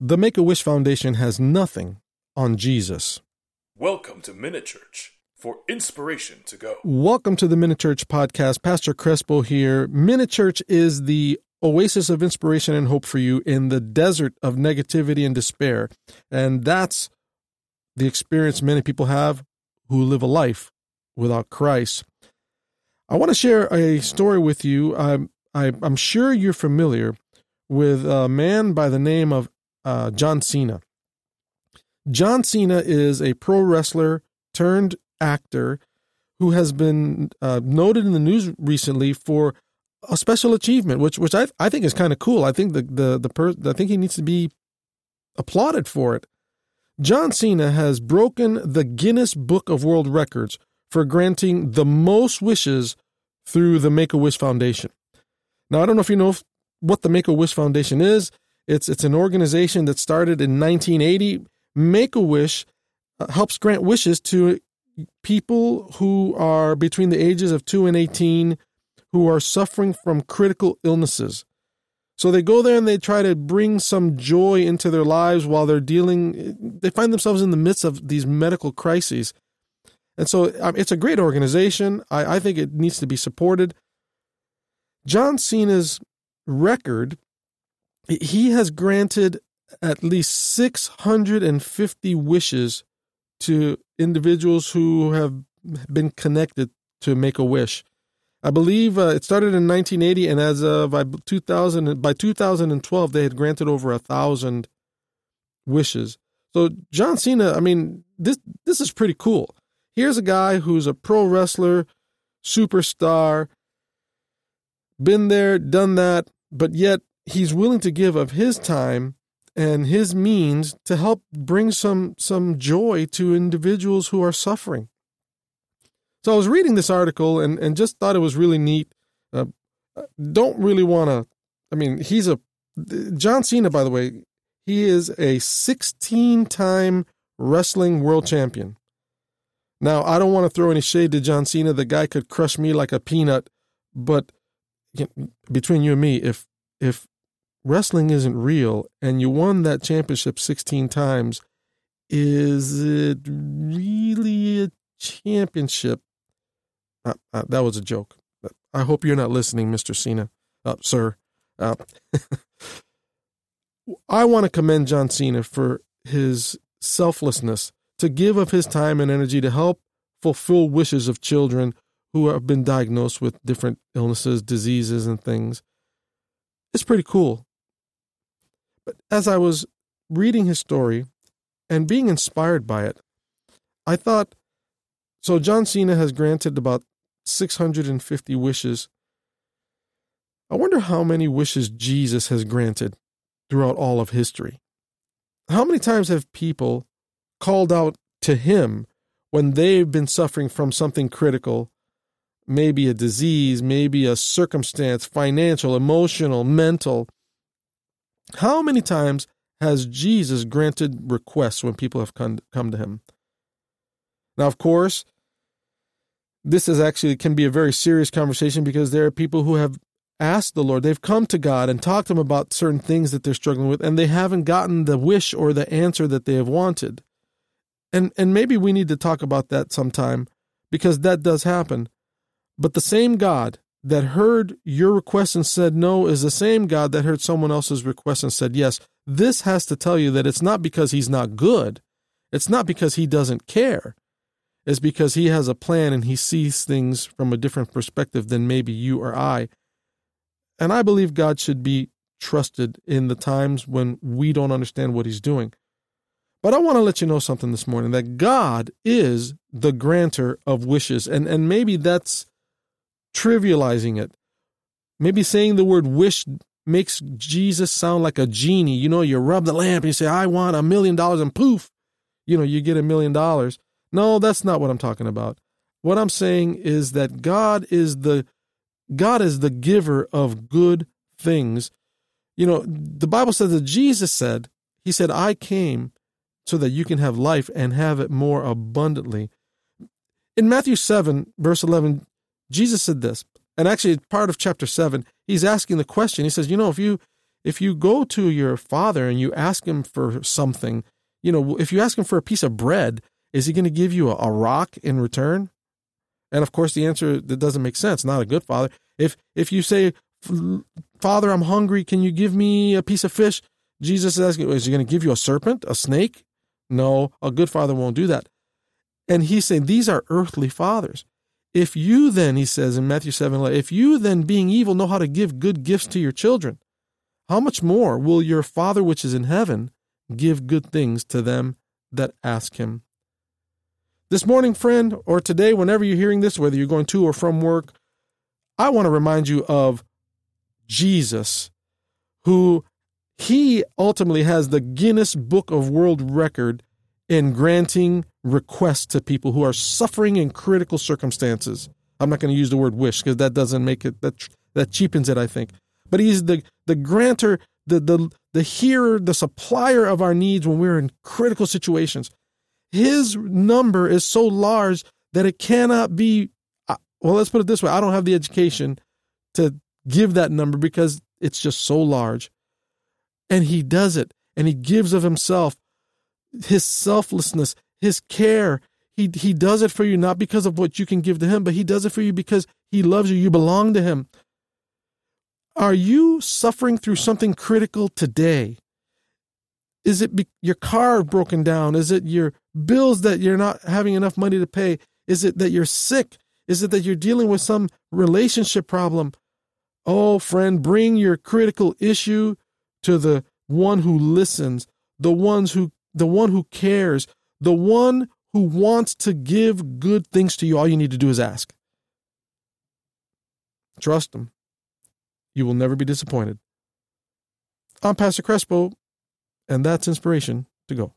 The Make a Wish Foundation has nothing on Jesus. Welcome to Minute Church for inspiration to go. Welcome to the Minute Church podcast. Pastor Crespo here. Minute Church is the oasis of inspiration and hope for you in the desert of negativity and despair. And that's the experience many people have who live a life without Christ. I want to share a story with you. I'm, I, am i am sure you're familiar with a man by the name of uh, John Cena. John Cena is a pro wrestler turned actor who has been uh, noted in the news recently for a special achievement, which which I I think is kind of cool. I think the the the per, I think he needs to be applauded for it. John Cena has broken the Guinness Book of World Records for granting the most wishes through the Make a Wish Foundation. Now I don't know if you know what the Make a Wish Foundation is. It's it's an organization that started in 1980. Make a Wish uh, helps grant wishes to people who are between the ages of 2 and 18 who are suffering from critical illnesses. So they go there and they try to bring some joy into their lives while they're dealing, they find themselves in the midst of these medical crises. And so um, it's a great organization. I, I think it needs to be supported. John Cena's record he has granted at least 650 wishes to individuals who have been connected to Make a Wish. I believe uh, it started in 1980, and as of by 2000, by 2012, they had granted over a thousand wishes. So John Cena, I mean, this this is pretty cool. Here's a guy who's a pro wrestler, superstar, been there, done that, but yet he's willing to give of his time and his means to help bring some some joy to individuals who are suffering. So I was reading this article and, and just thought it was really neat. Uh, don't really want to. I mean, he's a John Cena, by the way. He is a 16 time wrestling world champion. Now, I don't want to throw any shade to John Cena. The guy could crush me like a peanut, but between you and me, if if wrestling isn't real and you won that championship 16 times, is it really a championship? Uh, uh, that was a joke. I hope you're not listening, Mr. Cena, uh, sir. Uh, I want to commend John Cena for his selflessness to give of his time and energy to help fulfill wishes of children who have been diagnosed with different illnesses, diseases, and things. It's pretty cool. But as I was reading his story and being inspired by it, I thought so John Cena has granted about 650 wishes. I wonder how many wishes Jesus has granted throughout all of history. How many times have people called out to him when they've been suffering from something critical, maybe a disease, maybe a circumstance, financial, emotional, mental, how many times has Jesus granted requests when people have come, come to him? Now, of course, this is actually can be a very serious conversation because there are people who have asked the Lord, they've come to God and talked to him about certain things that they're struggling with, and they haven't gotten the wish or the answer that they have wanted. And and maybe we need to talk about that sometime because that does happen. But the same God that heard your request and said no is the same God that heard someone else's request and said yes. This has to tell you that it's not because he's not good. It's not because he doesn't care. It's because he has a plan and he sees things from a different perspective than maybe you or I. And I believe God should be trusted in the times when we don't understand what he's doing. But I want to let you know something this morning that God is the granter of wishes. And and maybe that's trivializing it. Maybe saying the word wish makes Jesus sound like a genie. You know, you rub the lamp and you say, I want a million dollars, and poof, you know, you get a million dollars. No, that's not what I'm talking about. What I'm saying is that God is the God is the giver of good things. You know, the Bible says that Jesus said, He said, I came so that you can have life and have it more abundantly. In Matthew 7, verse 11, Jesus said this, and actually part of chapter 7, he's asking the question. He says, You know, if you if you go to your father and you ask him for something, you know, if you ask him for a piece of bread, is he going to give you a, a rock in return? And of course, the answer that doesn't make sense. Not a good father. If if you say, "Father, I'm hungry. Can you give me a piece of fish?" Jesus is asking, "Is he going to give you a serpent, a snake?" No, a good father won't do that. And he's saying these are earthly fathers. If you then, he says in Matthew 7, if you then, being evil, know how to give good gifts to your children, how much more will your Father which is in heaven give good things to them that ask him? This morning, friend, or today, whenever you're hearing this, whether you're going to or from work, I want to remind you of Jesus, who he ultimately has the Guinness Book of World Record in granting requests to people who are suffering in critical circumstances. I'm not going to use the word wish because that doesn't make it that that cheapens it. I think, but he's the the grantor, the the the hearer, the supplier of our needs when we're in critical situations. His number is so large that it cannot be. Uh, well, let's put it this way: I don't have the education to give that number because it's just so large, and he does it, and he gives of himself his selflessness, his care. He, he does it for you not because of what you can give to him, but he does it for you because he loves you. You belong to him. Are you suffering through something critical today? Is it be, your car broken down? Is it your bills that you're not having enough money to pay? Is it that you're sick? Is it that you're dealing with some relationship problem? Oh, friend, bring your critical issue to the one who listens, the ones who the one who cares, the one who wants to give good things to you. All you need to do is ask. Trust him. You will never be disappointed. I'm Pastor Crespo, and that's inspiration to go.